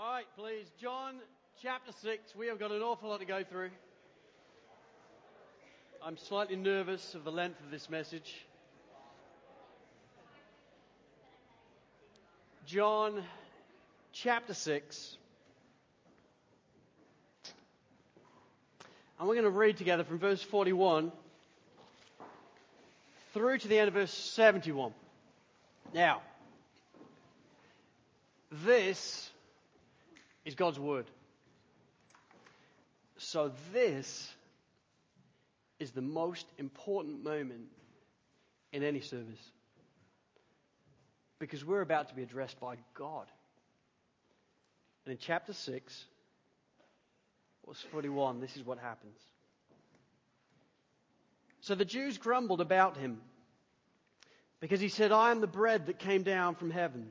All right, please. John chapter 6. We have got an awful lot to go through. I'm slightly nervous of the length of this message. John chapter 6. And we're going to read together from verse 41 through to the end of verse 71. Now, this is God's Word. So this is the most important moment in any service. Because we're about to be addressed by God. And in chapter 6, verse 41, this is what happens. So the Jews grumbled about him because he said, I am the bread that came down from heaven.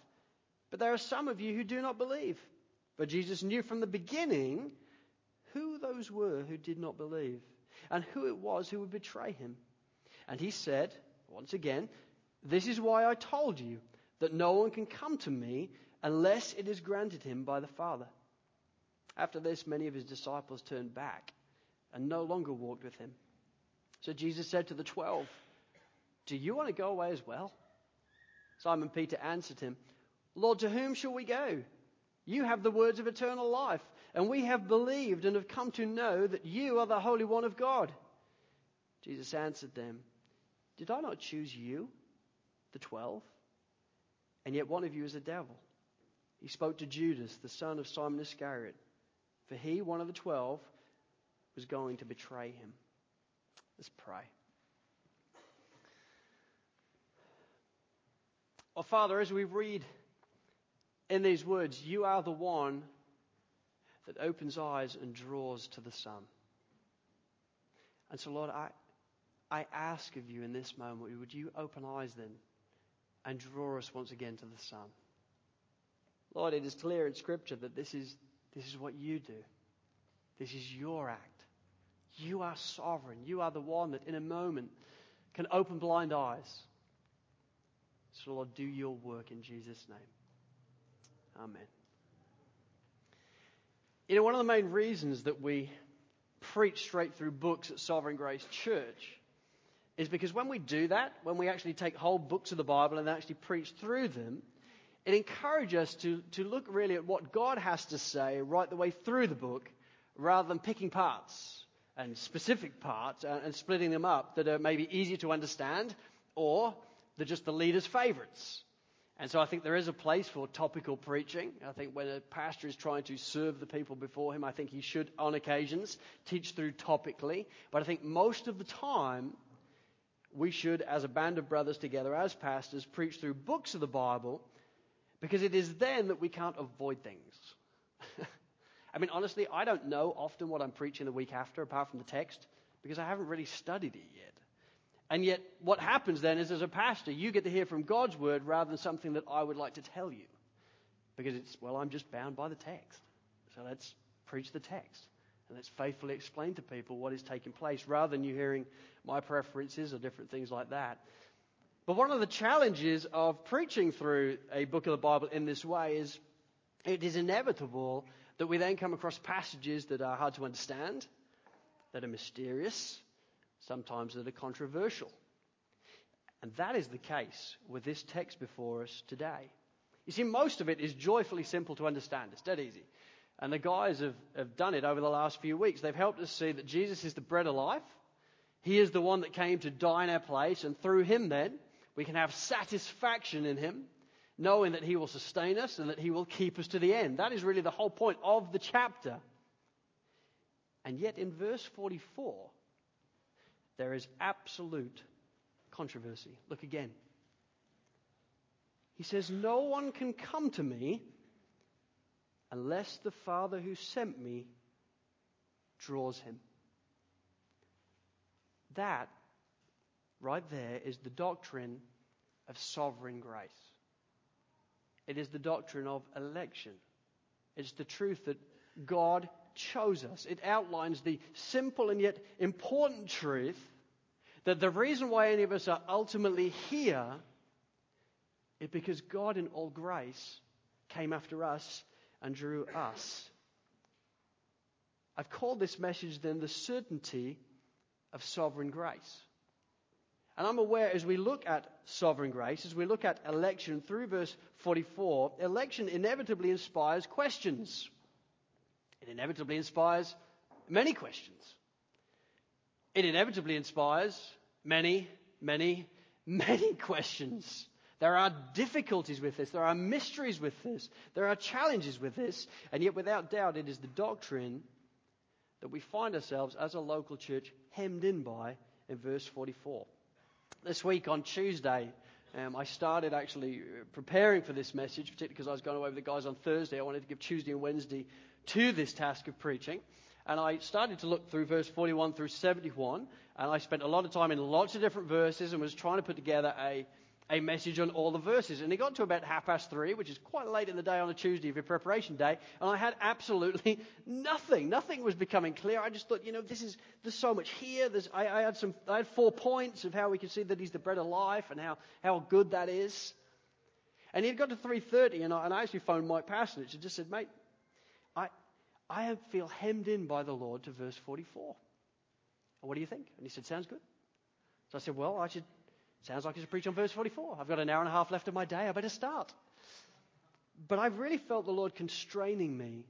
But there are some of you who do not believe. But Jesus knew from the beginning who those were who did not believe and who it was who would betray him. And he said, once again, This is why I told you that no one can come to me unless it is granted him by the Father. After this, many of his disciples turned back and no longer walked with him. So Jesus said to the twelve, Do you want to go away as well? Simon Peter answered him, Lord, to whom shall we go? You have the words of eternal life, and we have believed and have come to know that you are the Holy One of God. Jesus answered them, Did I not choose you, the twelve? And yet one of you is a devil. He spoke to Judas, the son of Simon Iscariot, for he, one of the twelve, was going to betray him. Let's pray. Oh, Father, as we read in these words, you are the one that opens eyes and draws to the Son. And so, Lord, I, I ask of you in this moment, would you open eyes then and draw us once again to the Son? Lord, it is clear in Scripture that this is, this is what you do. This is your act. You are sovereign. You are the one that in a moment can open blind eyes. So, Lord, do your work in Jesus' name. Amen. You know, one of the main reasons that we preach straight through books at Sovereign Grace Church is because when we do that, when we actually take whole books of the Bible and actually preach through them, it encourages us to, to look really at what God has to say right the way through the book rather than picking parts and specific parts and, and splitting them up that are maybe easier to understand or they're just the leader's favorites. And so I think there is a place for topical preaching. I think when a pastor is trying to serve the people before him, I think he should, on occasions, teach through topically. But I think most of the time, we should, as a band of brothers together, as pastors, preach through books of the Bible because it is then that we can't avoid things. I mean, honestly, I don't know often what I'm preaching the week after, apart from the text, because I haven't really studied it yet. And yet, what happens then is, as a pastor, you get to hear from God's word rather than something that I would like to tell you. Because it's, well, I'm just bound by the text. So let's preach the text. And let's faithfully explain to people what is taking place rather than you hearing my preferences or different things like that. But one of the challenges of preaching through a book of the Bible in this way is it is inevitable that we then come across passages that are hard to understand, that are mysterious, sometimes that are controversial. And that is the case with this text before us today. You see, most of it is joyfully simple to understand. It's dead easy. And the guys have, have done it over the last few weeks. They've helped us see that Jesus is the bread of life. He is the one that came to die in our place, and through him, then, we can have satisfaction in him, knowing that he will sustain us and that he will keep us to the end. That is really the whole point of the chapter. And yet, in verse 44, there is absolute controversy. Look again. He says, No one can come to me unless the Father who sent me draws him. That, right there, is the doctrine of sovereign grace. It is the doctrine of election. It's the truth that God chose us. It outlines the simple and yet important truth that the reason why any of us are ultimately here is because God, in all grace, came after us and drew us. I've called this message then the certainty of sovereign grace. And I'm aware as we look at sovereign grace, as we look at election through verse 44, election inevitably inspires questions. It inevitably inspires many questions. It inevitably inspires many, many, many questions. There are difficulties with this. There are mysteries with this. There are challenges with this. And yet, without doubt, it is the doctrine that we find ourselves as a local church hemmed in by in verse 44. This week on Tuesday, um, I started actually preparing for this message, particularly because I was going away with the guys on Thursday. I wanted to give Tuesday and Wednesday to this task of preaching. And I started to look through verse 41 through 71, and I spent a lot of time in lots of different verses and was trying to put together a, a message on all the verses. And it got to about half past three, which is quite late in the day on a Tuesday of your preparation day, and I had absolutely nothing. Nothing was becoming clear. I just thought, you know, this is there's so much here. There's, I, I had some, I had four points of how we can see that he's the bread of life and how, how good that is. And he got to 3.30, and I, and I actually phoned Mike Parsonage and just said, mate, I, I feel hemmed in by the Lord to verse 44. What do you think? And he said, Sounds good. So I said, Well, I should, sounds like I should preach on verse 44. I've got an hour and a half left of my day. I better start. But I've really felt the Lord constraining me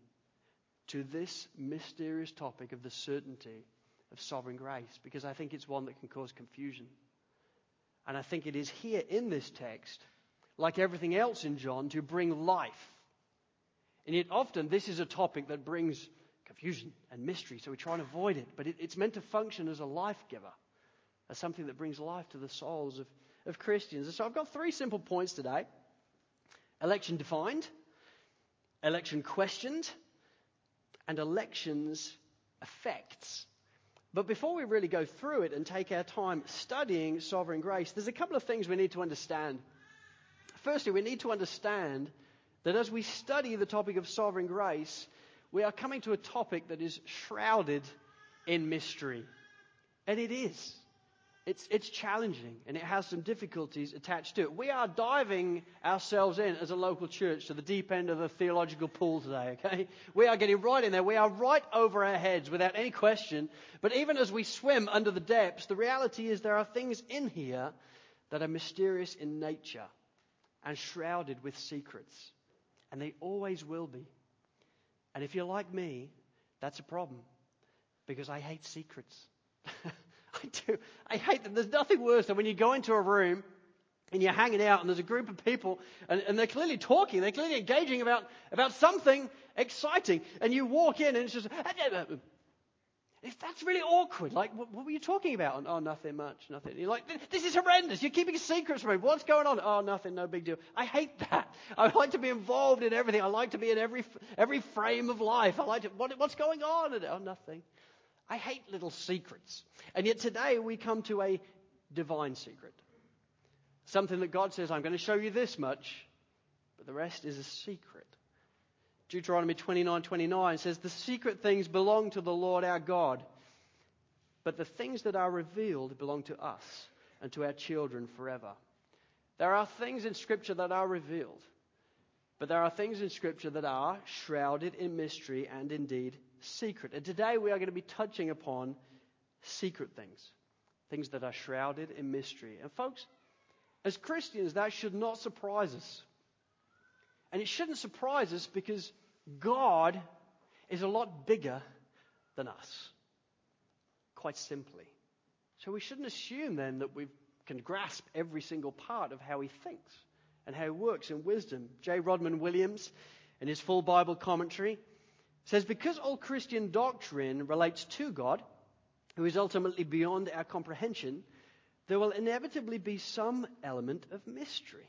to this mysterious topic of the certainty of sovereign grace because I think it's one that can cause confusion. And I think it is here in this text, like everything else in John, to bring life and yet, often, this is a topic that brings confusion and mystery, so we try and avoid it. But it, it's meant to function as a life giver, as something that brings life to the souls of, of Christians. And so, I've got three simple points today election defined, election questioned, and elections effects. But before we really go through it and take our time studying sovereign grace, there's a couple of things we need to understand. Firstly, we need to understand that as we study the topic of sovereign grace, we are coming to a topic that is shrouded in mystery. And it is. it's, it's challenging and it has some difficulties attached to it. We are diving ourselves in as a local church to the deep end of the theological pool today, okay? We are getting right in there. We are right over our heads without any question. But even as we swim under the depths, the reality is there are things in here that are mysterious in nature and shrouded with secrets. And they always will be. And if you're like me, that's a problem because I hate secrets. I do. I hate them. There's nothing worse than when you go into a room and you're hanging out and there's a group of people and, and, they're clearly talking, they're clearly engaging about, about something exciting. And you walk in and it's just, if that's really awkward. Like, what, what, were you talking about? Oh, nothing much, nothing. You're like, this is horrendous. You're keeping secrets from me. What's going on? Oh, nothing, no big deal. I hate that. I like to be involved in everything. I like to be in every, every frame of life. I like to, what, what's going on? Oh, nothing. I hate little secrets. And yet today we come to a divine secret. Something that God says, I'm going to show you this much, but the rest is a secret. Deuteronomy 29 29 says, The secret things belong to the Lord our God, but the things that are revealed belong to us and to our children forever. There are things in Scripture that are revealed, but there are things in Scripture that are shrouded in mystery and indeed secret. And today we are going to be touching upon secret things, things that are shrouded in mystery. And folks, as Christians, that should not surprise us. And it shouldn't surprise us because God is a lot bigger than us. Quite simply. So we shouldn't assume then that we can grasp every single part of how he thinks and how he works in wisdom. J. Rodman Williams, in his full Bible commentary, says because all Christian doctrine relates to God, who is ultimately beyond our comprehension, there will inevitably be some element of mystery.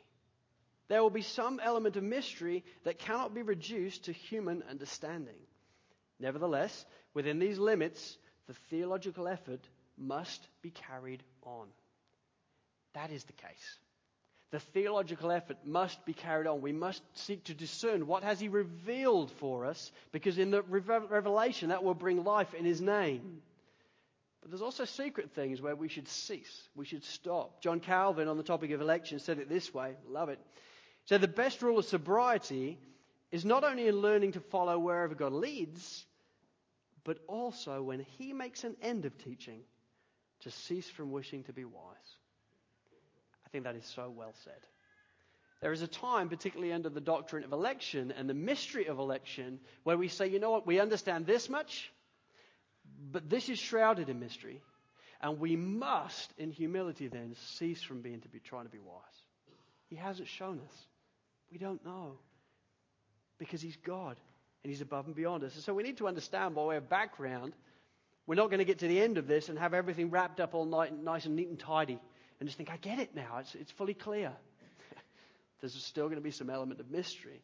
There will be some element of mystery that cannot be reduced to human understanding. Nevertheless, within these limits, the theological effort must be carried on. That is the case. The theological effort must be carried on. We must seek to discern what has he revealed for us because in the revelation that will bring life in his name. But there's also secret things where we should cease. We should stop. John Calvin on the topic of election said it this way. Love it. So the best rule of sobriety is not only in learning to follow wherever God leads, but also when He makes an end of teaching, to cease from wishing to be wise. I think that is so well said. There is a time, particularly under the doctrine of election and the mystery of election, where we say, you know what, we understand this much, but this is shrouded in mystery. And we must, in humility, then cease from being to be trying to be wise. He hasn't shown us. We don't know. Because He's God and He's above and beyond us. And so we need to understand by way of background, we're not going to get to the end of this and have everything wrapped up all night, nice and neat and tidy and just think, I get it now. It's, it's fully clear. There's still going to be some element of mystery.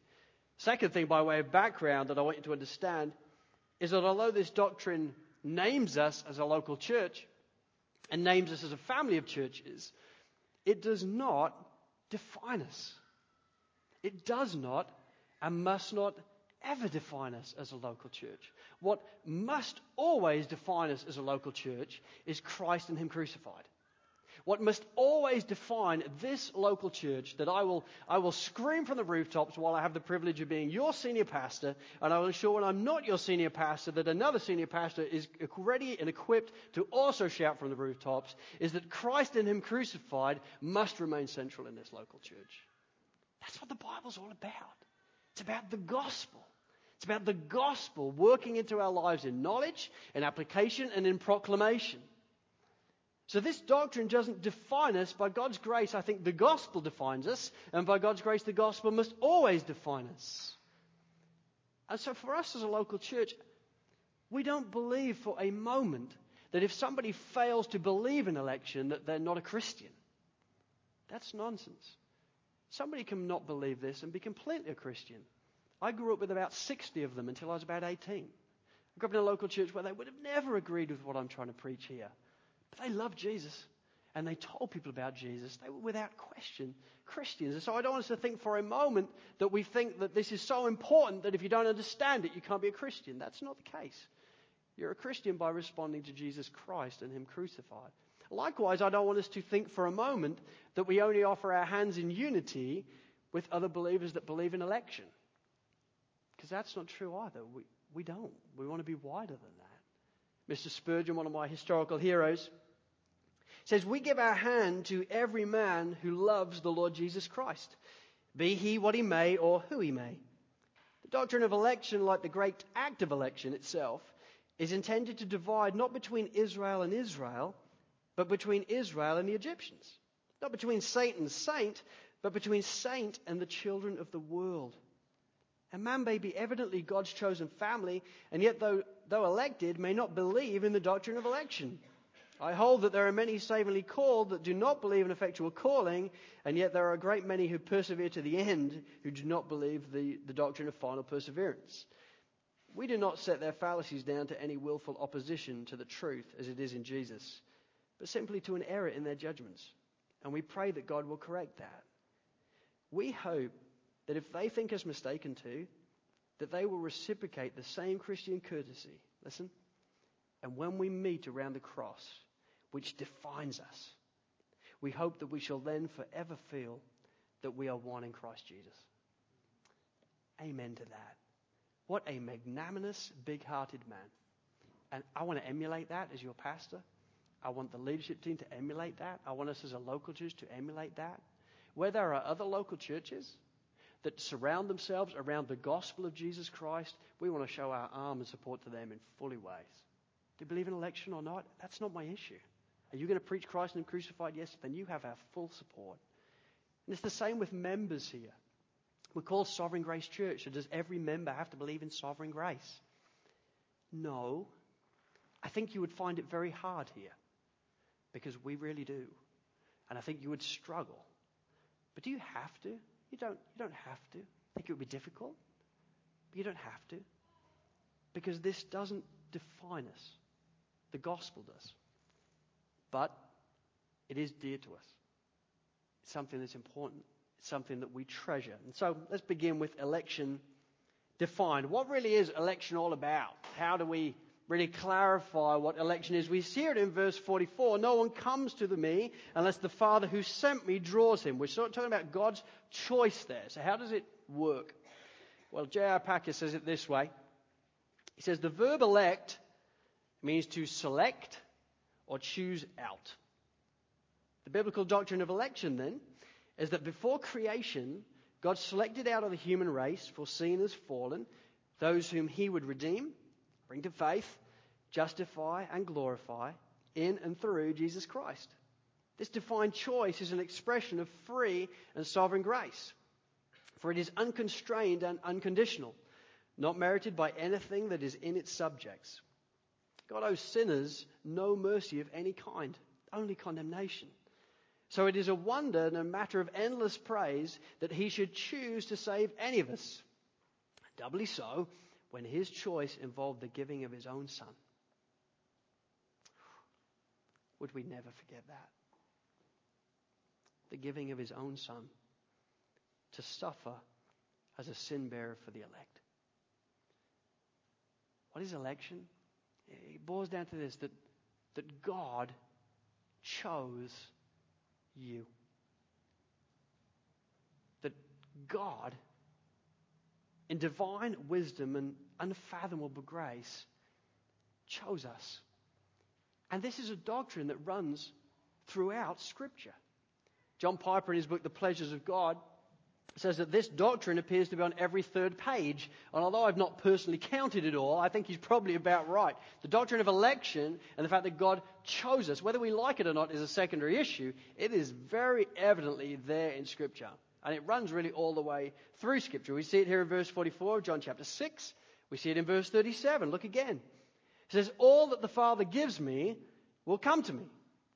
Second thing, by way of background, that I want you to understand is that although this doctrine names us as a local church and names us as a family of churches, it does not define us. It does not and must not ever define us as a local church. What must always define us as a local church is Christ and Him crucified. What must always define this local church that I will, I will scream from the rooftops while I have the privilege of being your senior pastor, and I will ensure when I'm not your senior pastor that another senior pastor is ready and equipped to also shout from the rooftops, is that Christ and Him crucified must remain central in this local church. Bible's all about. It's about the gospel. It's about the gospel working into our lives in knowledge, in application, and in proclamation. So this doctrine doesn't define us. By God's grace, I think the gospel defines us. And by God's grace, the gospel must always define us. And so for us as a local church, we don't believe for a moment that if somebody fails to believe in election, that they're not a Christian. That's nonsense. Somebody can not believe this and be completely a Christian. I grew up with about 60 of them until I was about 18. I grew up in a local church where they would have never agreed with what I'm trying to preach here. But they loved Jesus and they told people about Jesus. They were without question Christians. And so I don't want us to think for a moment that we think that this is so important that if you don't understand it, you can't be a Christian. That's not the case. You're a Christian by responding to Jesus Christ and Him crucified. Likewise, I don't want us to think for a moment that we only offer our hands in unity with other believers that believe in election. Because that's not true either. We, we don't. We want to be wider than that. Mr. Spurgeon, one of my historical heroes, says, We give our hand to every man who loves the Lord Jesus Christ, be he what he may or who he may. The doctrine of election, like the great act of election itself, is intended to divide not between Israel and Israel, but between Israel and the Egyptians. Not between saint and saint, but between saint and the children of the world. A man may be evidently God's chosen family, and yet, though, though elected, may not believe in the doctrine of election. I hold that there are many savingly called that do not believe in effectual calling, and yet there are a great many who persevere to the end who do not believe the, the doctrine of final perseverance. We do not set their fallacies down to any willful opposition to the truth as it is in Jesus, but simply to an error in their judgments. And we pray that God will correct that. We hope that if they think us mistaken too, that they will reciprocate the same Christian courtesy. Listen. And when we meet around the cross, which defines us. We hope that we shall then forever feel that we are one in Christ Jesus. Amen to that. What a magnanimous, big hearted man. And I want to emulate that as your pastor. I want the leadership team to emulate that. I want us as a local church to emulate that. Where there are other local churches that surround themselves around the gospel of Jesus Christ, we want to show our arm and support to them in fully ways. Do you believe in election or not? That's not my issue. Are you going to preach Christ and Him crucified? Yes, then you have our full support. And it's the same with members here. We call Sovereign Grace Church. So does every member have to believe in sovereign grace? No. I think you would find it very hard here because we really do. And I think you would struggle. But do you have to? You don't, you don't have to. I think it would be difficult. But you don't have to. Because this doesn't define us. The gospel does but it is dear to us. It's something that's important. It's something that we treasure. And so let's begin with election defined. What really is election all about? How do we really clarify what election is? We see it in verse 44. No one comes to the me unless the Father who sent me draws him. We're sort of talking about God's choice there. So how does it work? Well, J.I. Packer says it this way. He says the verb elect means to select, or choose out. The biblical doctrine of election, then, is that before creation, God selected out of the human race, foreseen as fallen, those whom he would redeem, bring to faith, justify, and glorify in and through Jesus Christ. This defined choice is an expression of free and sovereign grace, for it is unconstrained and unconditional, not merited by anything that is in its subjects. God owes sinners no mercy of any kind, only condemnation. So it is a wonder and a matter of endless praise that he should choose to save any of us. Doubly so when his choice involved the giving of his own son. Would we never forget that? The giving of his own son to suffer as a sin bearer for the elect. What is election? It boils down to this that, that God chose you. That God, in divine wisdom and unfathomable grace, chose us. And this is a doctrine that runs throughout Scripture. John Piper, in his book, The Pleasures of God, says that this doctrine appears to be on every third page. And although I've not personally counted it all, I think he's probably about right. The doctrine of election and the fact that God chose us, whether we like it or not, is a secondary issue. It is very evidently there in Scripture. And it runs really all the way through Scripture. We see it here in verse 44 of John chapter 6. We see it in verse 37. Look again. It says, All that the Father gives me will come to me.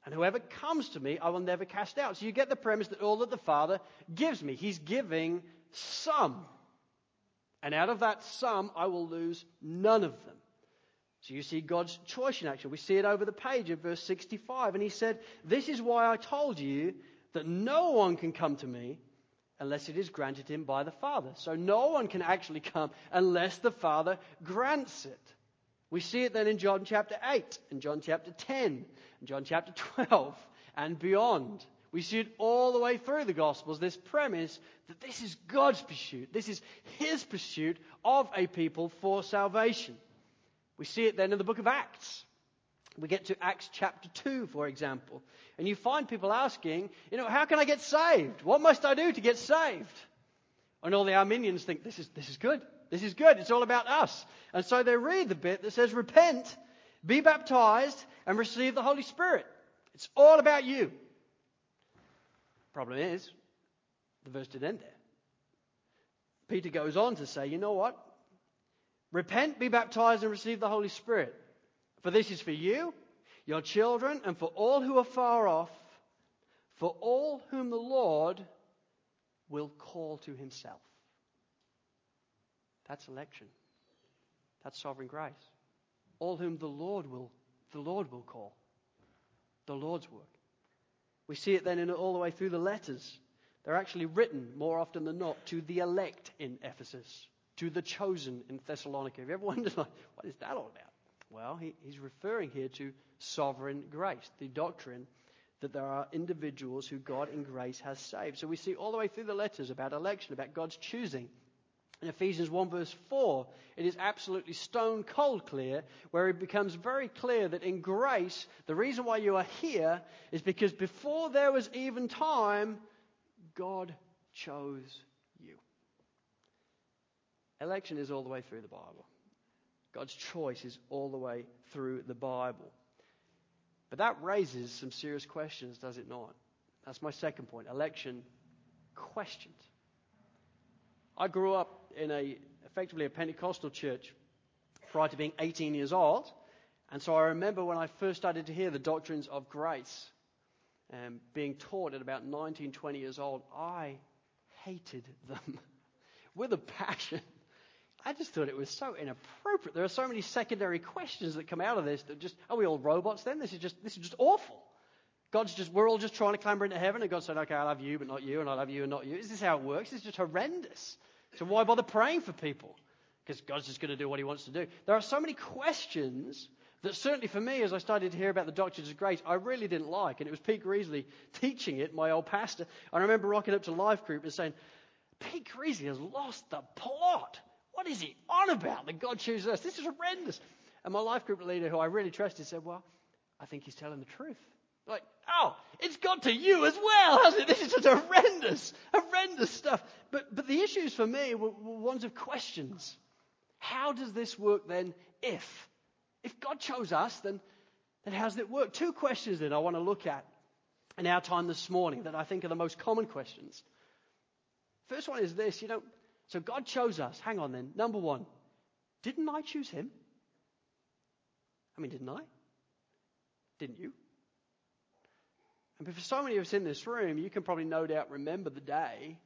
And whoever comes to me, I will never cast out. So you get the premise that all that the Father gives me, He's giving some. And out of that some, I will lose none of them. So you see God's choice in action. We see it over the page in verse 65. And He said, This is why I told you that no one can come to me unless it is granted him by the Father. So no one can actually come unless the Father grants it. We see it then in John chapter 8, in John chapter 10, in John chapter 12, and beyond. We see it all the way through the Gospels, this premise that this is God's pursuit. This is His pursuit of a people for salvation. We see it then in the book of Acts. We get to Acts chapter 2, for example, and you find people asking, you know, how can I get saved? What must I do to get saved? And all the Arminians think, this is, this is good. This is good. It's all about us. And so they read the bit that says, repent, be baptized, and receive the Holy Spirit. It's all about you. Problem is, the verse didn't end there. Peter goes on to say, you know what? Repent, be baptized, and receive the Holy Spirit. For this is for you, your children, and for all who are far off, for all whom the Lord will call to himself. That's election. That's sovereign grace. All whom the Lord will, the Lord will call. The Lord's work. We see it then in, all the way through the letters. They're actually written more often than not to the elect in Ephesus, to the chosen in Thessalonica. Have you ever wondered, like, what is that all about? Well, he, he's referring here to sovereign grace, the doctrine that there are individuals who God in grace has saved. So we see all the way through the letters about election, about God's choosing. In Ephesians 1 verse 4, it is absolutely stone cold clear, where it becomes very clear that in grace, the reason why you are here is because before there was even time, God chose you. Election is all the way through the Bible. God's choice is all the way through the Bible. But that raises some serious questions, does it not? That's my second point. Election questions. I grew up in a effectively a Pentecostal church prior to being 18 years old. And so I remember when I first started to hear the doctrines of grace um, being taught at about 19, 20 years old, I hated them with a passion. I just thought it was so inappropriate. There are so many secondary questions that come out of this that just, are we all robots then? This is just, this is just awful. God's just, we're all just trying to clamber into heaven, and God said, okay, I love you, but not you, and I love you, and not you. Is this how it works? This is just horrendous. So why bother praying for people? Because God's just going to do what he wants to do. There are so many questions that certainly for me, as I started to hear about the doctrines of grace, I really didn't like. And it was Pete Greasley teaching it, my old pastor. And I remember rocking up to life group and saying, Pete Greasley has lost the plot. What is he on about that God chooses us? This is horrendous. And my life group leader, who I really trusted, said, Well, I think he's telling the truth. Like, oh, it's got to you as well, hasn't it? This is just horrendous, horrendous stuff. But, but the issues for me were, were ones of questions. How does this work then if? If God chose us, then, then how does it work? Two questions then I want to look at in our time this morning that I think are the most common questions. First one is this, you know, so God chose us. Hang on then. Number one, didn't I choose him? I mean, didn't I? Didn't you? And for so many of us in this room, you can probably no doubt remember the day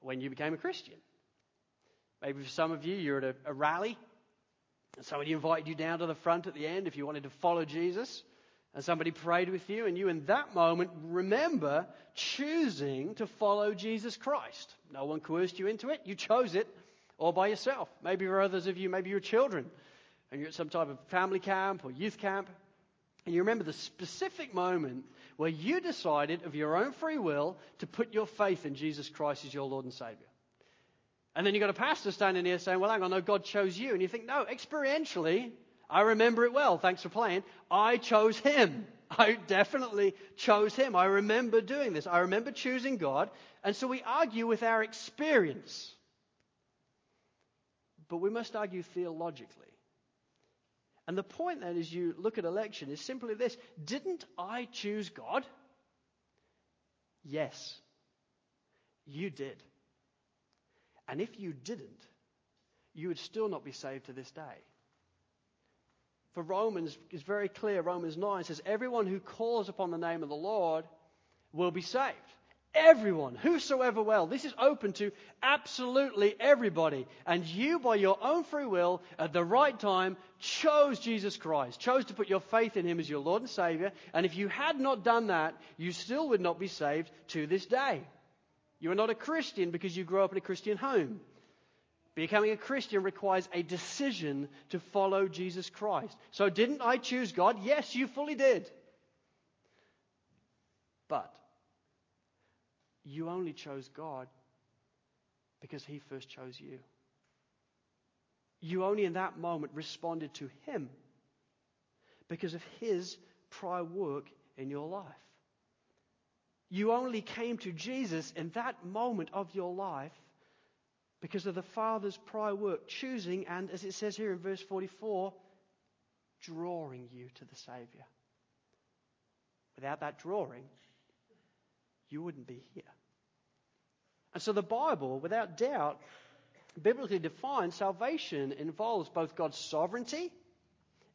when you became a Christian. Maybe for some of you, you're at a, a rally, and somebody invited you down to the front at the end if you wanted to follow Jesus, and somebody prayed with you, and you in that moment remember choosing to follow Jesus Christ. No one coerced you into it, you chose it all by yourself. Maybe for others of you, maybe you're children, and you're at some type of family camp or youth camp, and you remember the specific moment where you decided of your own free will to put your faith in Jesus Christ as your Lord and Savior. And then you've got a pastor standing here saying, Well, hang on, no, God chose you. And you think, No, experientially, I remember it well. Thanks for playing. I chose him. I definitely chose him. I remember doing this. I remember choosing God. And so we argue with our experience. But we must argue theologically. And the point then, as you look at election, is simply this Didn't I choose God? Yes, you did. And if you didn't, you would still not be saved to this day. For Romans is very clear. Romans 9 says, Everyone who calls upon the name of the Lord will be saved. Everyone, whosoever will. This is open to absolutely everybody. And you, by your own free will, at the right time, chose Jesus Christ, chose to put your faith in Him as your Lord and Savior. And if you had not done that, you still would not be saved to this day. You are not a Christian because you grew up in a Christian home. Becoming a Christian requires a decision to follow Jesus Christ. So, didn't I choose God? Yes, you fully did. But you only chose God because He first chose you. You only in that moment responded to Him because of His prior work in your life. You only came to Jesus in that moment of your life because of the Father's prior work, choosing and, as it says here in verse 44, drawing you to the Savior. Without that drawing, you wouldn't be here. And so the Bible, without doubt, biblically defines salvation involves both God's sovereignty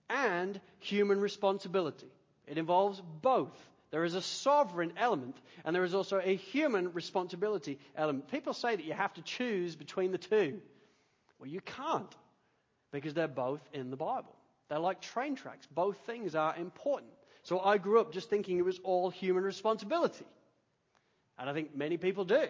and human responsibility. It involves both. There is a sovereign element and there is also a human responsibility element. People say that you have to choose between the two. Well, you can't because they're both in the Bible. They're like train tracks. Both things are important. So I grew up just thinking it was all human responsibility. And I think many people do.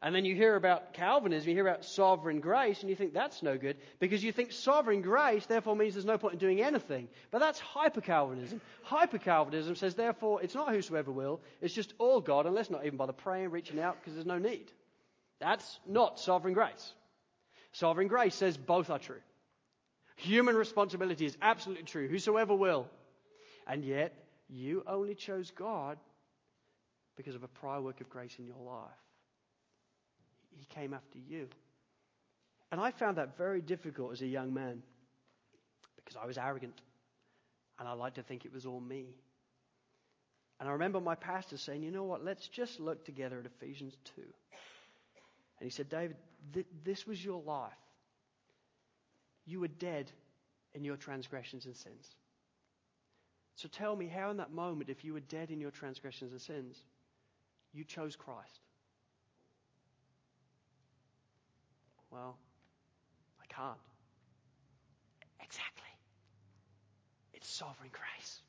And then you hear about Calvinism, you hear about sovereign grace, and you think that's no good because you think sovereign grace therefore means there's no point in doing anything. But that's hyper Calvinism. Hyper Calvinism says therefore it's not whosoever will, it's just all God, and let's not even bother praying, reaching out because there's no need. That's not sovereign grace. Sovereign grace says both are true. Human responsibility is absolutely true. Whosoever will. And yet, you only chose God because of a prior work of grace in your life he came after you. And I found that very difficult as a young man because I was arrogant and I liked to think it was all me. And I remember my pastor saying, you know what, let's just look together at Ephesians 2. And he said, David, th- this was your life. You were dead in your transgressions and sins. So tell me how, in that moment, if you were dead in your transgressions and sins, you chose Christ. Well, I can't. Exactly. It's sovereign grace.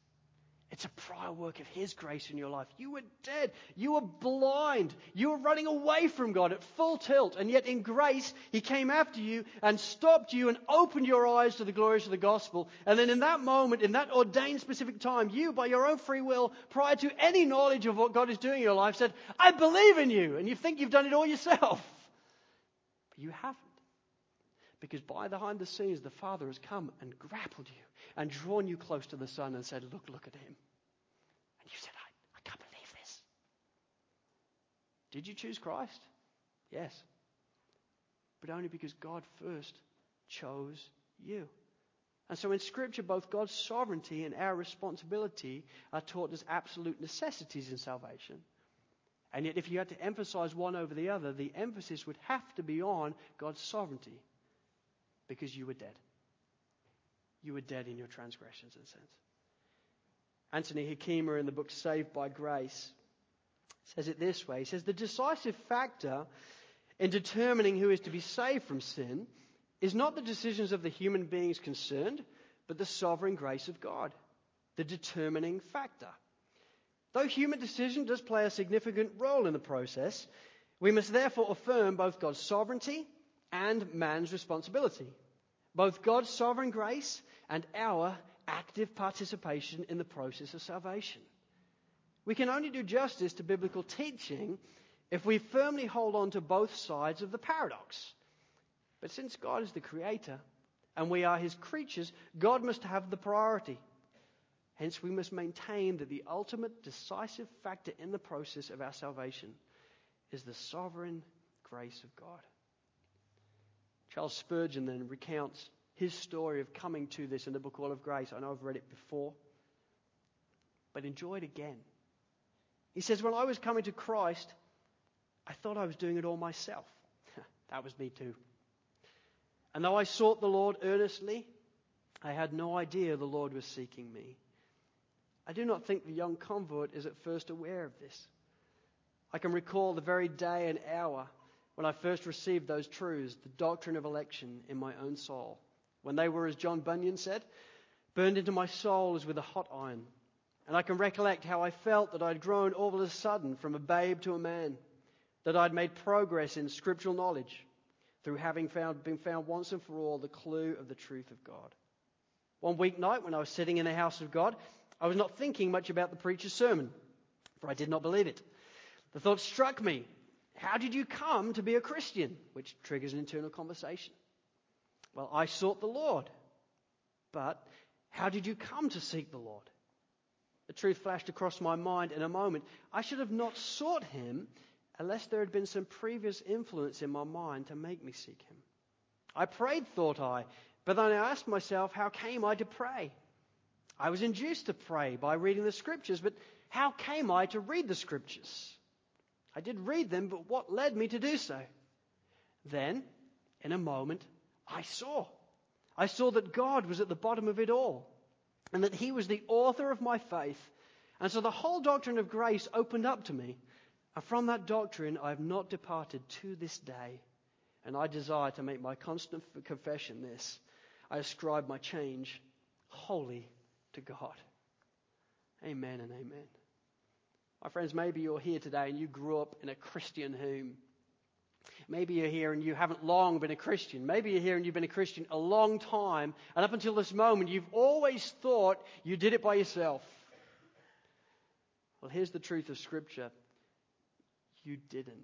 It's a prior work of His grace in your life. You were dead. You were blind. You were running away from God at full tilt. And yet, in grace, He came after you and stopped you and opened your eyes to the glories of the gospel. And then, in that moment, in that ordained specific time, you, by your own free will, prior to any knowledge of what God is doing in your life, said, I believe in you. And you think you've done it all yourself. You haven't. Because by behind the scenes, the Father has come and grappled you and drawn you close to the Son and said, Look, look at him. And you said, I, I can't believe this. Did you choose Christ? Yes. But only because God first chose you. And so in Scripture, both God's sovereignty and our responsibility are taught as absolute necessities in salvation. And yet, if you had to emphasize one over the other, the emphasis would have to be on God's sovereignty because you were dead. You were dead in your transgressions and sins. Anthony Hoekema in the book Saved by Grace says it this way He says, The decisive factor in determining who is to be saved from sin is not the decisions of the human beings concerned, but the sovereign grace of God, the determining factor. Though human decision does play a significant role in the process, we must therefore affirm both God's sovereignty and man's responsibility. Both God's sovereign grace and our active participation in the process of salvation. We can only do justice to biblical teaching if we firmly hold on to both sides of the paradox. But since God is the creator and we are his creatures, God must have the priority. Hence, we must maintain that the ultimate decisive factor in the process of our salvation is the sovereign grace of God. Charles Spurgeon then recounts his story of coming to this in the book All of Grace. I know I've read it before, but enjoy it again. He says, When I was coming to Christ, I thought I was doing it all myself. that was me too. And though I sought the Lord earnestly, I had no idea the Lord was seeking me. I do not think the young convert is at first aware of this. I can recall the very day and hour when I first received those truths, the doctrine of election, in my own soul. When they were, as John Bunyan said, burned into my soul as with a hot iron. And I can recollect how I felt that I'd grown all of a sudden from a babe to a man, that I'd made progress in scriptural knowledge, through having found, been found once and for all the clue of the truth of God. One weeknight, when I was sitting in the house of God, I was not thinking much about the preacher's sermon, for I did not believe it. The thought struck me How did you come to be a Christian? Which triggers an internal conversation. Well, I sought the Lord. But how did you come to seek the Lord? The truth flashed across my mind in a moment. I should have not sought him unless there had been some previous influence in my mind to make me seek him. I prayed, thought I, but then I asked myself, how came I to pray? I was induced to pray by reading the scriptures, but how came I to read the scriptures? I did read them, but what led me to do so? Then, in a moment, I saw. I saw that God was at the bottom of it all and that He was the author of my faith. And so the whole doctrine of grace opened up to me. And from that doctrine, I have not departed to this day. And I desire to make my constant confession this I ascribe my change wholly to God. Amen and amen. My friends, maybe you're here today and you grew up in a Christian home. Maybe you're here and you haven't long been a Christian. Maybe you're here and you've been a Christian a long time, and up until this moment, you've always thought you did it by yourself. Well, here's the truth of Scripture you didn't.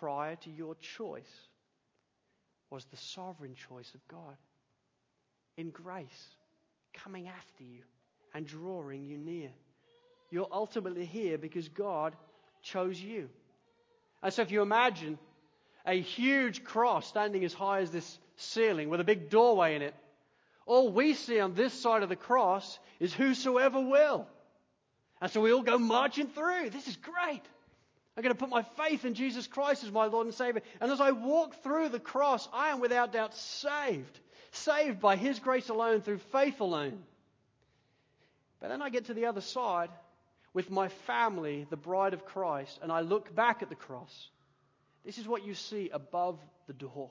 Prior to your choice was the sovereign choice of God in grace, coming after you and drawing you near. You're ultimately here because God chose you. And so if you imagine a huge cross standing as high as this ceiling with a big doorway in it, all we see on this side of the cross is whosoever will. And so we all go marching through. This is great. I'm going to put my faith in Jesus Christ as my Lord and Savior. And as I walk through the cross, I am without doubt saved. Saved by His grace alone, through faith alone. But then I get to the other side with my family, the bride of Christ, and I look back at the cross. This is what you see above the door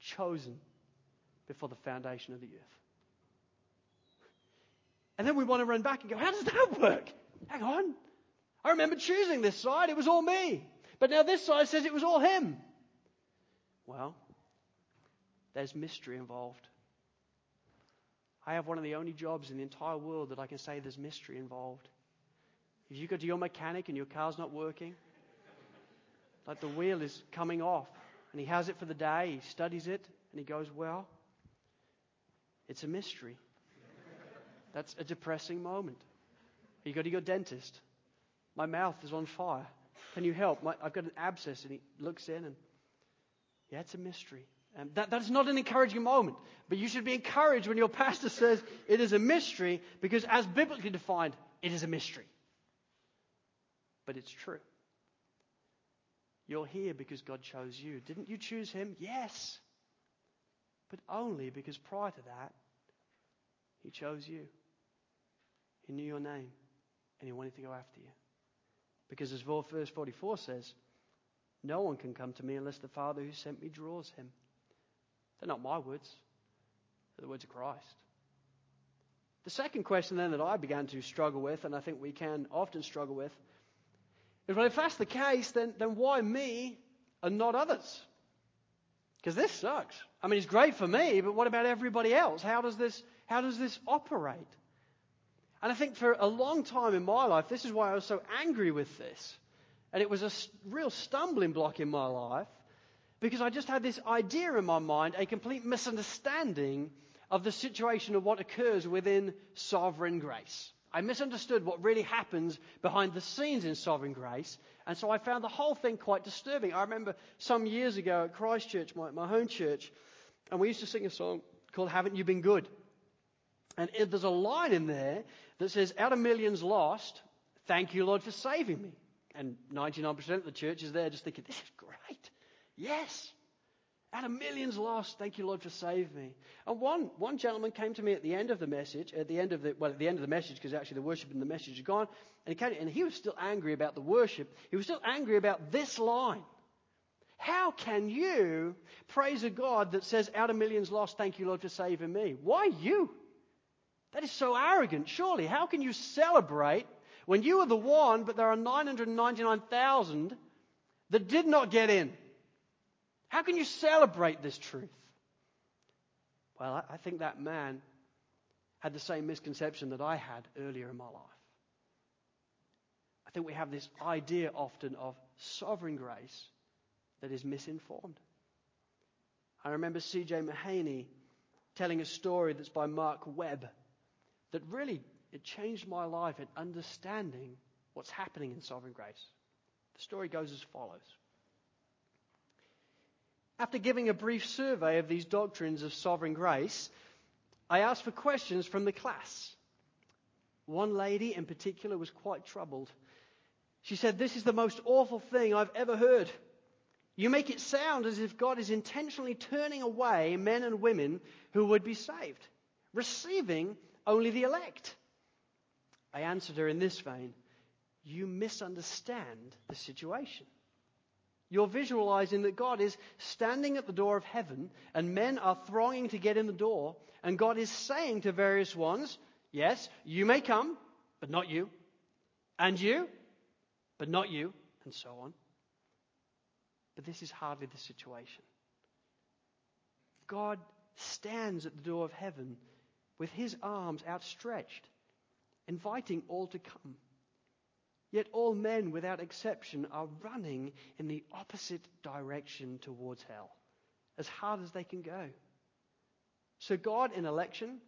chosen before the foundation of the earth. And then we want to run back and go, how does that work? Hang on. I remember choosing this side. It was all me. But now this side says it was all him. Well, there's mystery involved. I have one of the only jobs in the entire world that I can say there's mystery involved. If you go to your mechanic and your car's not working, like the wheel is coming off, and he has it for the day, he studies it, and he goes, Well, it's a mystery. That's a depressing moment. You go to your dentist. My mouth is on fire. Can you help? My, I've got an abscess. And he looks in and, yeah, it's a mystery. That, that's not an encouraging moment. But you should be encouraged when your pastor says it is a mystery because, as biblically defined, it is a mystery but it's true. You're here because God chose you. Didn't you choose Him? Yes. But only because prior to that, He chose you. He knew your name and He wanted to go after you. Because as verse 44 says, no one can come to me unless the Father who sent me draws him. They're not my words, they're the words of Christ. The second question then that I began to struggle with, and I think we can often struggle with, is well, if that's the case, then, then why me and not others? Because this sucks. I mean, it's great for me, but what about everybody else? How does this, how does this operate? And I think for a long time in my life, this is why I was so angry with this. And it was a real stumbling block in my life because I just had this idea in my mind, a complete misunderstanding of the situation of what occurs within sovereign grace. I misunderstood what really happens behind the scenes in sovereign grace, and so I found the whole thing quite disturbing. I remember some years ago at Christchurch, my, my home church, and we used to sing a song called Haven't You Been Good? And it, there's a line in there that says, Out of millions lost, thank you, Lord, for saving me. And 99% of the church is there just thinking, This is great. Yes. Out of millions lost, thank you, Lord, for saving me. And one, one gentleman came to me at the end of the message, at the end of the, well, at the end of the message, because actually the worship and the message had gone, and he, came, and he was still angry about the worship. He was still angry about this line. How can you praise a God that says, out of millions lost, thank you, Lord, for saving me? Why you? That is so arrogant, surely. How can you celebrate when you are the one, but there are 999,000 that did not get in? How can you celebrate this truth? Well, I think that man had the same misconception that I had earlier in my life. I think we have this idea often of sovereign grace that is misinformed. I remember C.J. Mahaney telling a story that's by Mark Webb that really it changed my life in understanding what's happening in sovereign grace. The story goes as follows. After giving a brief survey of these doctrines of sovereign grace, I asked for questions from the class. One lady in particular was quite troubled. She said, This is the most awful thing I've ever heard. You make it sound as if God is intentionally turning away men and women who would be saved, receiving only the elect. I answered her in this vein You misunderstand the situation. You're visualizing that God is standing at the door of heaven and men are thronging to get in the door, and God is saying to various ones, Yes, you may come, but not you. And you, but not you, and so on. But this is hardly the situation. God stands at the door of heaven with his arms outstretched, inviting all to come. Yet all men, without exception, are running in the opposite direction towards hell, as hard as they can go. So God, in election,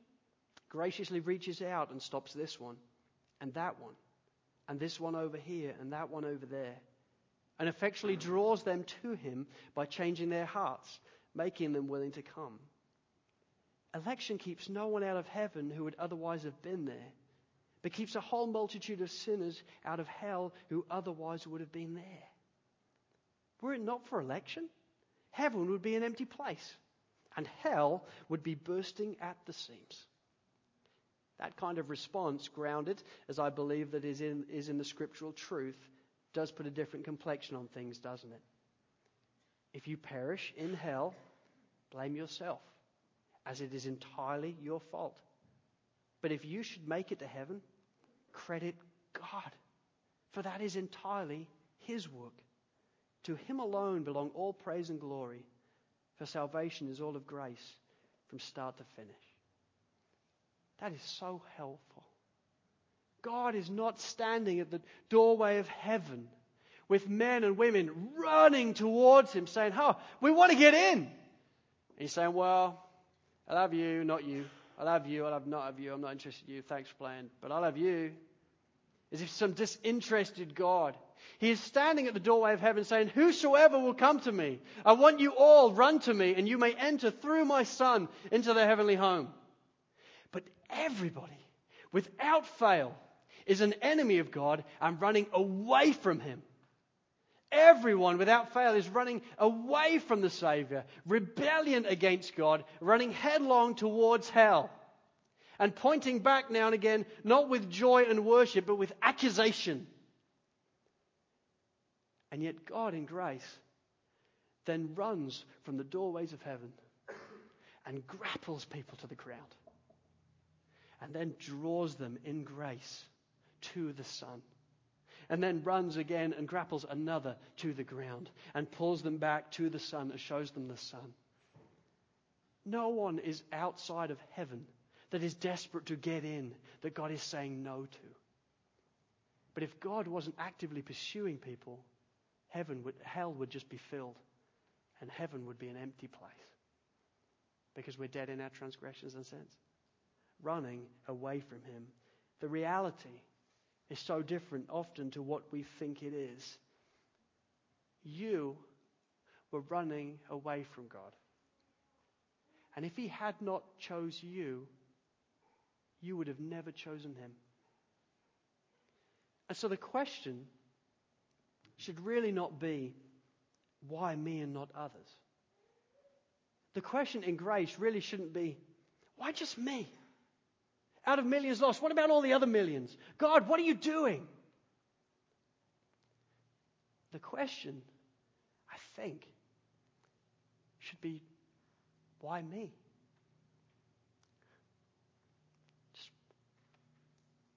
graciously reaches out and stops this one, and that one, and this one over here, and that one over there, and effectually draws them to Him by changing their hearts, making them willing to come. Election keeps no one out of heaven who would otherwise have been there but keeps a whole multitude of sinners out of hell who otherwise would have been there. Were it not for election, heaven would be an empty place, and hell would be bursting at the seams. That kind of response, grounded, as I believe that is in, is in the scriptural truth, does put a different complexion on things, doesn't it? If you perish in hell, blame yourself, as it is entirely your fault. But if you should make it to heaven, credit God, for that is entirely His work. To Him alone belong all praise and glory, for salvation is all of grace from start to finish. That is so helpful. God is not standing at the doorway of heaven with men and women running towards Him saying, Oh, we want to get in. He's saying, Well, I love you, not you. I love you. I love not of you. I'm not interested in you. Thanks for playing. But I love you. As if some disinterested God. He is standing at the doorway of heaven saying, Whosoever will come to me, I want you all run to me, and you may enter through my Son into the heavenly home. But everybody, without fail, is an enemy of God and running away from him. Everyone, without fail, is running away from the Savior, rebellion against God, running headlong towards hell, and pointing back now and again, not with joy and worship, but with accusation. And yet, God, in grace, then runs from the doorways of heaven and grapples people to the ground, and then draws them in grace to the Son and then runs again and grapples another to the ground and pulls them back to the Son and shows them the Son. No one is outside of heaven that is desperate to get in that God is saying no to. But if God wasn't actively pursuing people, heaven would, hell would just be filled and heaven would be an empty place because we're dead in our transgressions and sins, running away from Him. The reality is so different often to what we think it is. You were running away from God. And if he had not chose you, you would have never chosen him. And so the question should really not be, why me and not others? The question in grace really shouldn't be, why just me? Out of millions lost, what about all the other millions? God, what are you doing? The question, I think, should be why me? Just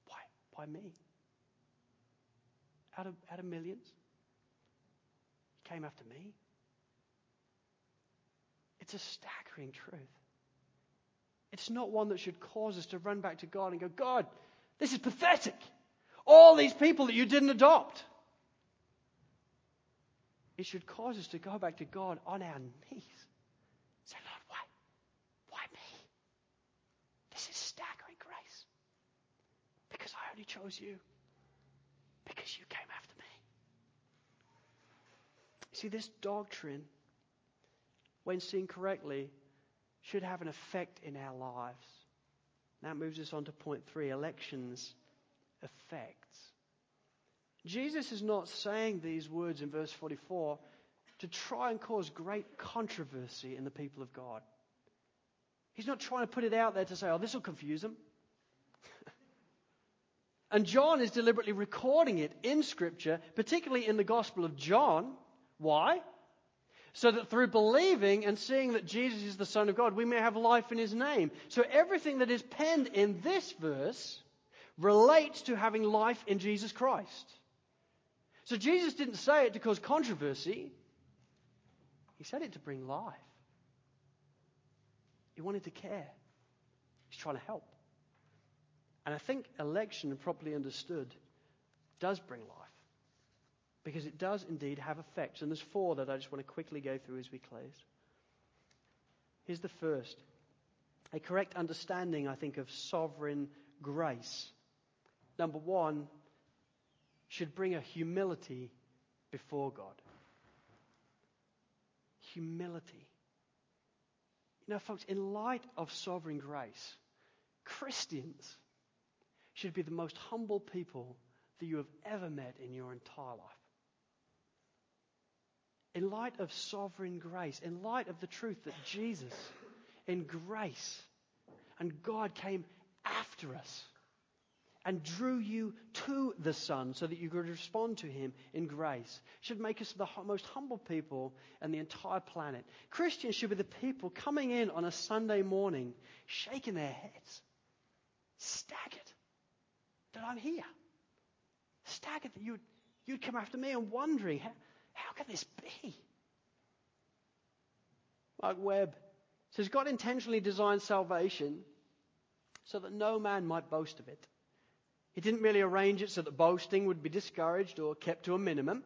why, why me? Out of, out of millions? You came after me? It's a staggering truth. It's not one that should cause us to run back to God and go, God, this is pathetic. All these people that you didn't adopt. It should cause us to go back to God on our knees. Say, Lord, why? Why me? This is staggering grace. Because I only chose you. Because you came after me. See, this doctrine, when seen correctly, should have an effect in our lives. That moves us on to point three elections effects. Jesus is not saying these words in verse 44 to try and cause great controversy in the people of God. He's not trying to put it out there to say, oh, this will confuse them. and John is deliberately recording it in Scripture, particularly in the Gospel of John. Why? So that through believing and seeing that Jesus is the Son of God, we may have life in His name. So everything that is penned in this verse relates to having life in Jesus Christ. So Jesus didn't say it to cause controversy, He said it to bring life. He wanted to care, He's trying to help. And I think election, properly understood, does bring life. Because it does indeed have effects. And there's four that I just want to quickly go through as we close. Here's the first a correct understanding, I think, of sovereign grace. Number one, should bring a humility before God. Humility. You know, folks, in light of sovereign grace, Christians should be the most humble people that you have ever met in your entire life in light of sovereign grace, in light of the truth that Jesus, in grace, and God came after us and drew you to the Son so that you could respond to Him in grace, should make us the most humble people on the entire planet. Christians should be the people coming in on a Sunday morning, shaking their heads, staggered that I'm here, staggered that you'd, you'd come after me and wondering, how can this be? Mark Webb says God intentionally designed salvation so that no man might boast of it. He didn't merely arrange it so that boasting would be discouraged or kept to a minimum.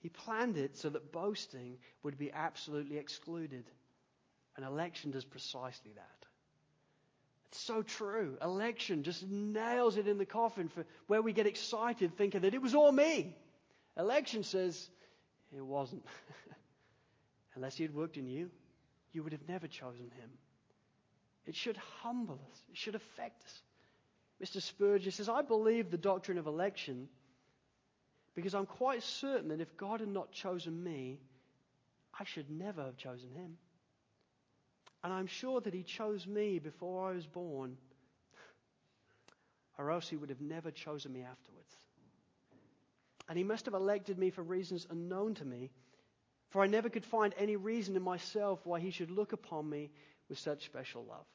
He planned it so that boasting would be absolutely excluded. And election does precisely that. It's so true. Election just nails it in the coffin for where we get excited thinking that it was all me. Election says, it wasn't. Unless He had worked in you, you would have never chosen Him. It should humble us, it should affect us. Mr. Spurgeon says, I believe the doctrine of election because I'm quite certain that if God had not chosen me, I should never have chosen Him. And I'm sure that He chose me before I was born, or else He would have never chosen me afterwards. And he must have elected me for reasons unknown to me, for I never could find any reason in myself why he should look upon me with such special love.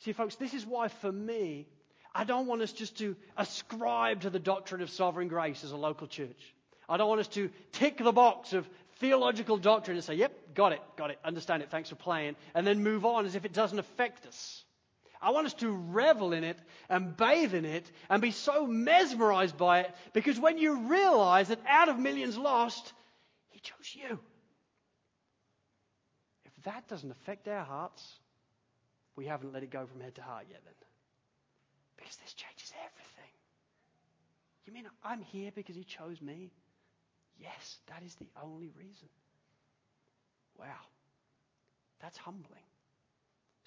See, folks, this is why for me, I don't want us just to ascribe to the doctrine of sovereign grace as a local church. I don't want us to tick the box of theological doctrine and say, yep, got it, got it, understand it, thanks for playing, and then move on as if it doesn't affect us. I want us to revel in it and bathe in it and be so mesmerized by it because when you realize that out of millions lost, He chose you. If that doesn't affect our hearts, we haven't let it go from head to heart yet then. Because this changes everything. You mean I'm here because He chose me? Yes, that is the only reason. Wow. That's humbling.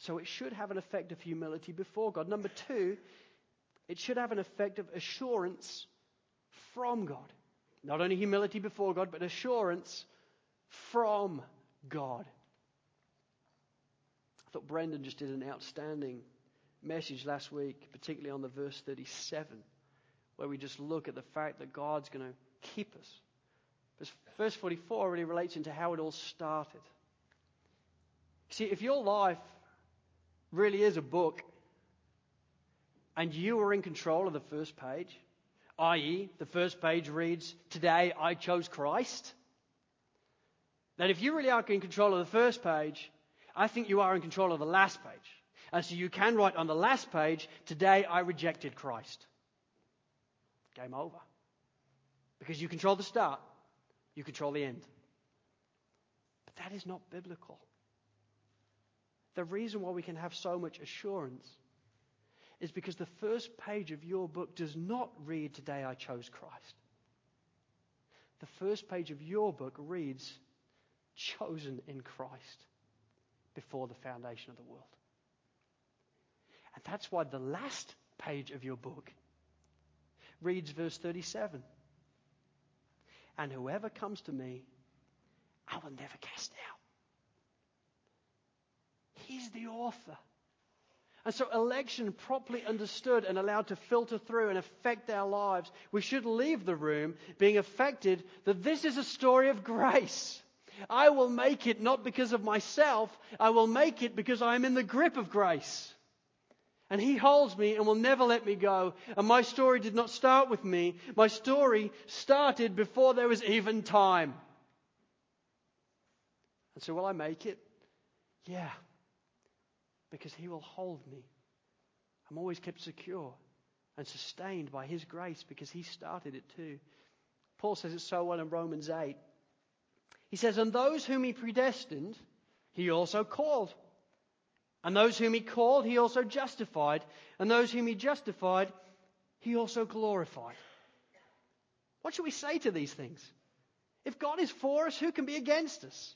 So it should have an effect of humility before God. Number two, it should have an effect of assurance from God. Not only humility before God, but assurance from God. I thought Brendan just did an outstanding message last week, particularly on the verse 37, where we just look at the fact that God's going to keep us. Because Verse 44 really relates into how it all started. See, if your life really is a book, and you are in control of the first page, i.e., the first page reads, Today I chose Christ, that if you really are in control of the first page, I think you are in control of the last page. And so you can write on the last page, Today I rejected Christ. Game over. Because you control the start, you control the end. But that is not biblical. The reason why we can have so much assurance is because the first page of your book does not read, Today I chose Christ. The first page of your book reads, Chosen in Christ before the foundation of the world. And that's why the last page of your book reads verse 37 And whoever comes to me, I will never cast out. He's the author. And so, election properly understood and allowed to filter through and affect our lives, we should leave the room being affected that this is a story of grace. I will make it not because of myself, I will make it because I am in the grip of grace. And He holds me and will never let me go. And my story did not start with me, my story started before there was even time. And so, will I make it? Yeah because He will hold me. I'm always kept secure and sustained by His grace because He started it too. Paul says it so well in Romans 8. He says, And those whom He predestined, He also called. And those whom He called, He also justified. And those whom He justified, He also glorified. What should we say to these things? If God is for us, who can be against us?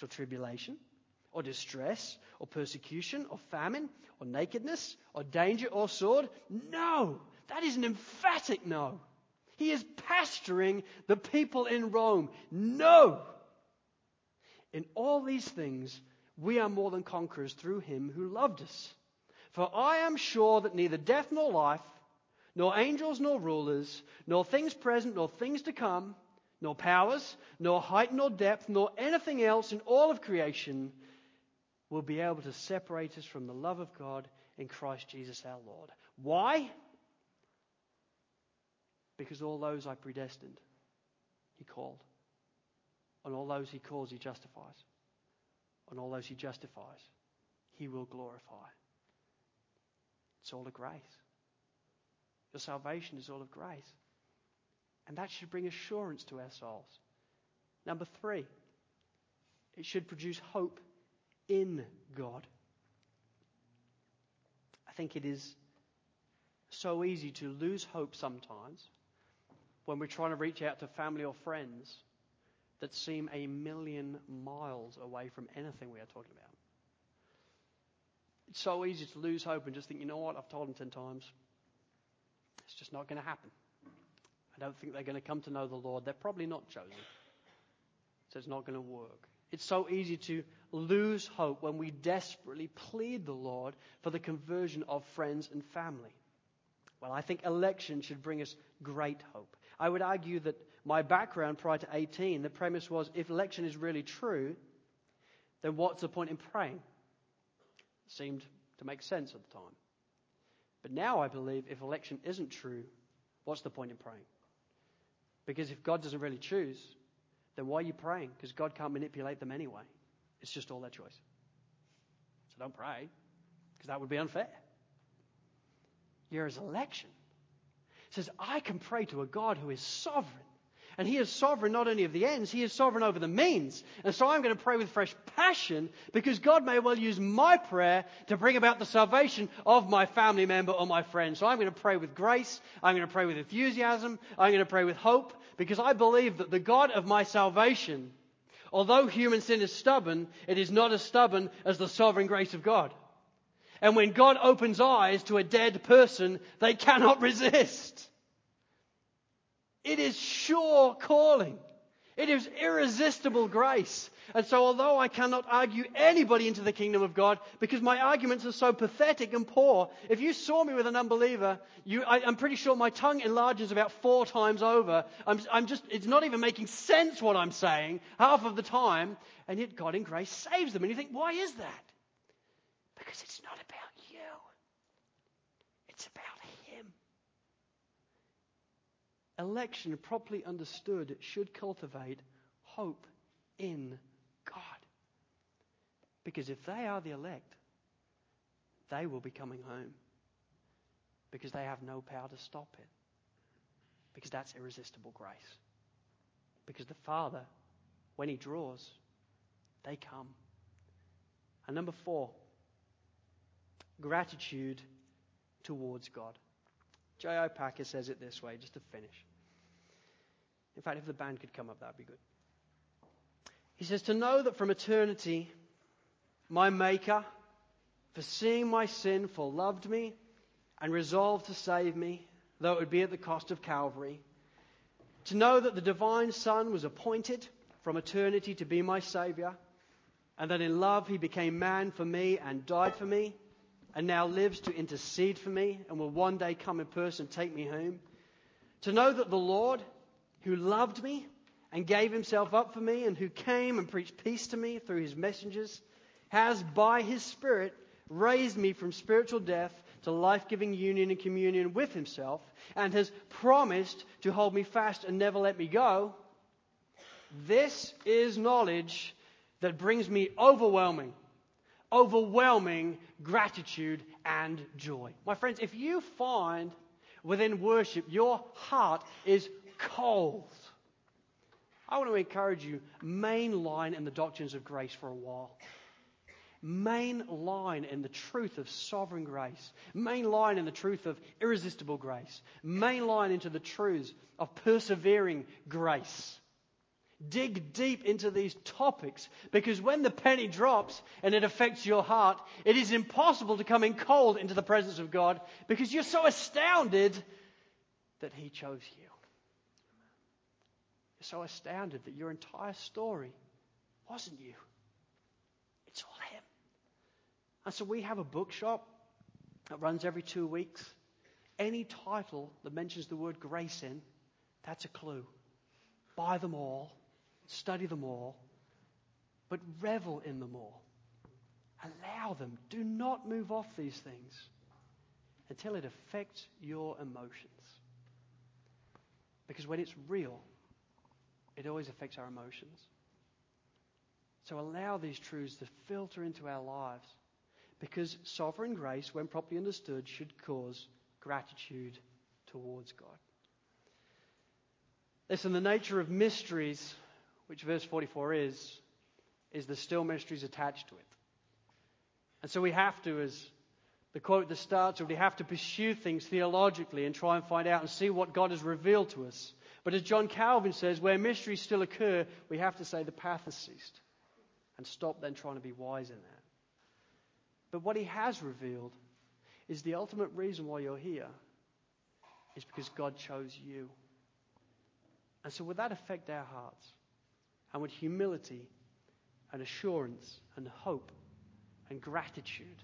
Shall tribulation, or distress, or persecution, or famine, or nakedness, or danger, or sword? No! That is an emphatic no. He is pastoring the people in Rome. No! In all these things, we are more than conquerors through him who loved us. For I am sure that neither death nor life, nor angels nor rulers, nor things present nor things to come, nor powers, nor height, nor depth, nor anything else in all of creation will be able to separate us from the love of God in Christ Jesus our Lord. Why? Because all those I predestined, He called. And all those He calls, He justifies. And all those He justifies, He will glorify. It's all of grace. Your salvation is all of grace. And that should bring assurance to our souls. Number three, it should produce hope in God. I think it is so easy to lose hope sometimes when we're trying to reach out to family or friends that seem a million miles away from anything we are talking about. It's so easy to lose hope and just think, you know what, I've told them 10 times. It's just not going to happen. I don't think they're going to come to know the Lord. They're probably not chosen. So it's not going to work. It's so easy to lose hope when we desperately plead the Lord for the conversion of friends and family. Well, I think election should bring us great hope. I would argue that my background prior to 18, the premise was if election is really true, then what's the point in praying? It seemed to make sense at the time. But now I believe if election isn't true, what's the point in praying? Because if God doesn't really choose, then why are you praying? Because God can't manipulate them anyway. It's just all their choice. So don't pray, because that would be unfair. Yours election says, I can pray to a God who is sovereign and He is sovereign not only of the ends, He is sovereign over the means. And so I'm going to pray with fresh passion because God may well use my prayer to bring about the salvation of my family member or my friend. So I'm going to pray with grace. I'm going to pray with enthusiasm. I'm going to pray with hope because I believe that the God of my salvation, although human sin is stubborn, it is not as stubborn as the sovereign grace of God. And when God opens eyes to a dead person, they cannot resist. It is sure calling. It is irresistible grace. And so, although I cannot argue anybody into the kingdom of God because my arguments are so pathetic and poor, if you saw me with an unbeliever, you, I, am pretty sure my tongue enlarges about four times over. I'm, I'm just, it's not even making sense what I'm saying half of the time. And yet, God in grace saves them. And you think, why is that? Because it's not about you, it's about Him. Election, properly understood, should cultivate hope in God. Because if they are the elect, they will be coming home. Because they have no power to stop it. Because that's irresistible grace. Because the Father, when He draws, they come. And number four, gratitude towards God. J.I. Packer says it this way, just to finish. In fact, if the band could come up, that would be good. He says, To know that from eternity, my Maker, foreseeing my sin, loved me and resolved to save me, though it would be at the cost of Calvary. To know that the divine Son was appointed from eternity to be my Saviour, and that in love he became man for me and died for me and now lives to intercede for me and will one day come in person and take me home. To know that the Lord, who loved me and gave himself up for me and who came and preached peace to me through his messengers, has by his Spirit raised me from spiritual death to life giving union and communion with himself and has promised to hold me fast and never let me go. This is knowledge that brings me overwhelming overwhelming gratitude and joy. My friends, if you find within worship your heart is cold, I want to encourage you, main line in the doctrines of grace for a while. Main line in the truth of sovereign grace. Main line in the truth of irresistible grace. Main line into the truths of persevering grace dig deep into these topics because when the penny drops and it affects your heart, it is impossible to come in cold into the presence of God because you're so astounded that He chose you. So astounded that your entire story wasn't you, it's all Him. And so we have a bookshop that runs every two weeks. Any title that mentions the word grace in, that's a clue. Buy them all study them all, but revel in them all. Allow them. Do not move off these things until it affects your emotions. Because when it's real, it always affects our emotions. So allow these truths to filter into our lives. Because sovereign grace, when properly understood, should cause gratitude towards God. Listen, the nature of mysteries which verse 44 is, is the still mysteries attached to it. And so we have to, as the quote that starts, we have to pursue things theologically and try and find out and see what God has revealed to us. But as John Calvin says, where mysteries still occur, we have to say the path has ceased and stop then trying to be wise in that. But what he has revealed is the ultimate reason why you're here is because God chose you. And so, would that affect our hearts? And would humility and assurance and hope and gratitude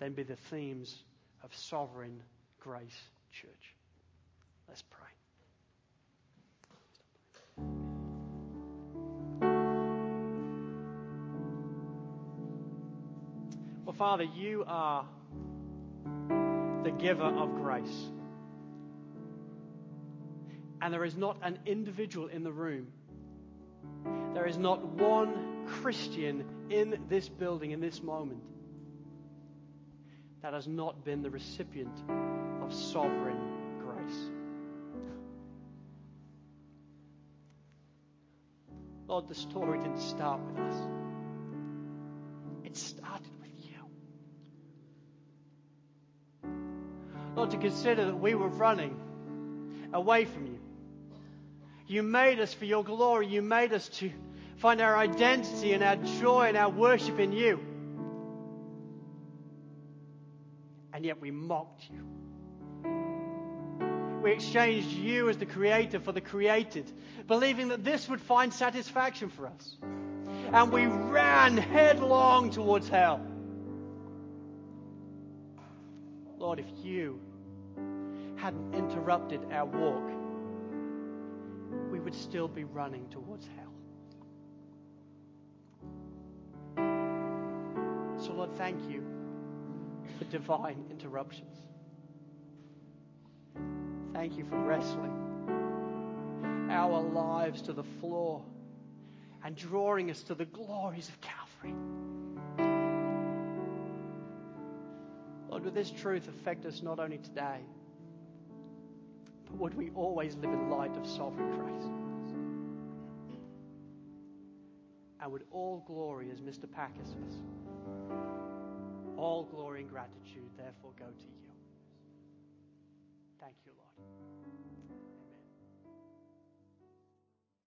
then be the themes of sovereign grace church? Let's pray. Well, Father, you are the giver of grace. And there is not an individual in the room there is not one Christian in this building, in this moment, that has not been the recipient of sovereign grace. Lord, the story didn't start with us, to consider that we were running away from you you made us for your glory. You made us to find our identity and our joy and our worship in you. And yet we mocked you. We exchanged you as the creator for the created, believing that this would find satisfaction for us. And we ran headlong towards hell. Lord, if you hadn't interrupted our walk, we would still be running towards hell. So, Lord, thank you for divine interruptions. Thank you for wrestling our lives to the floor and drawing us to the glories of Calvary. Lord, would this truth affect us not only today, would we always live in light of sovereign grace? And would all glory, as Mr. Packer says, all glory and gratitude therefore go to you.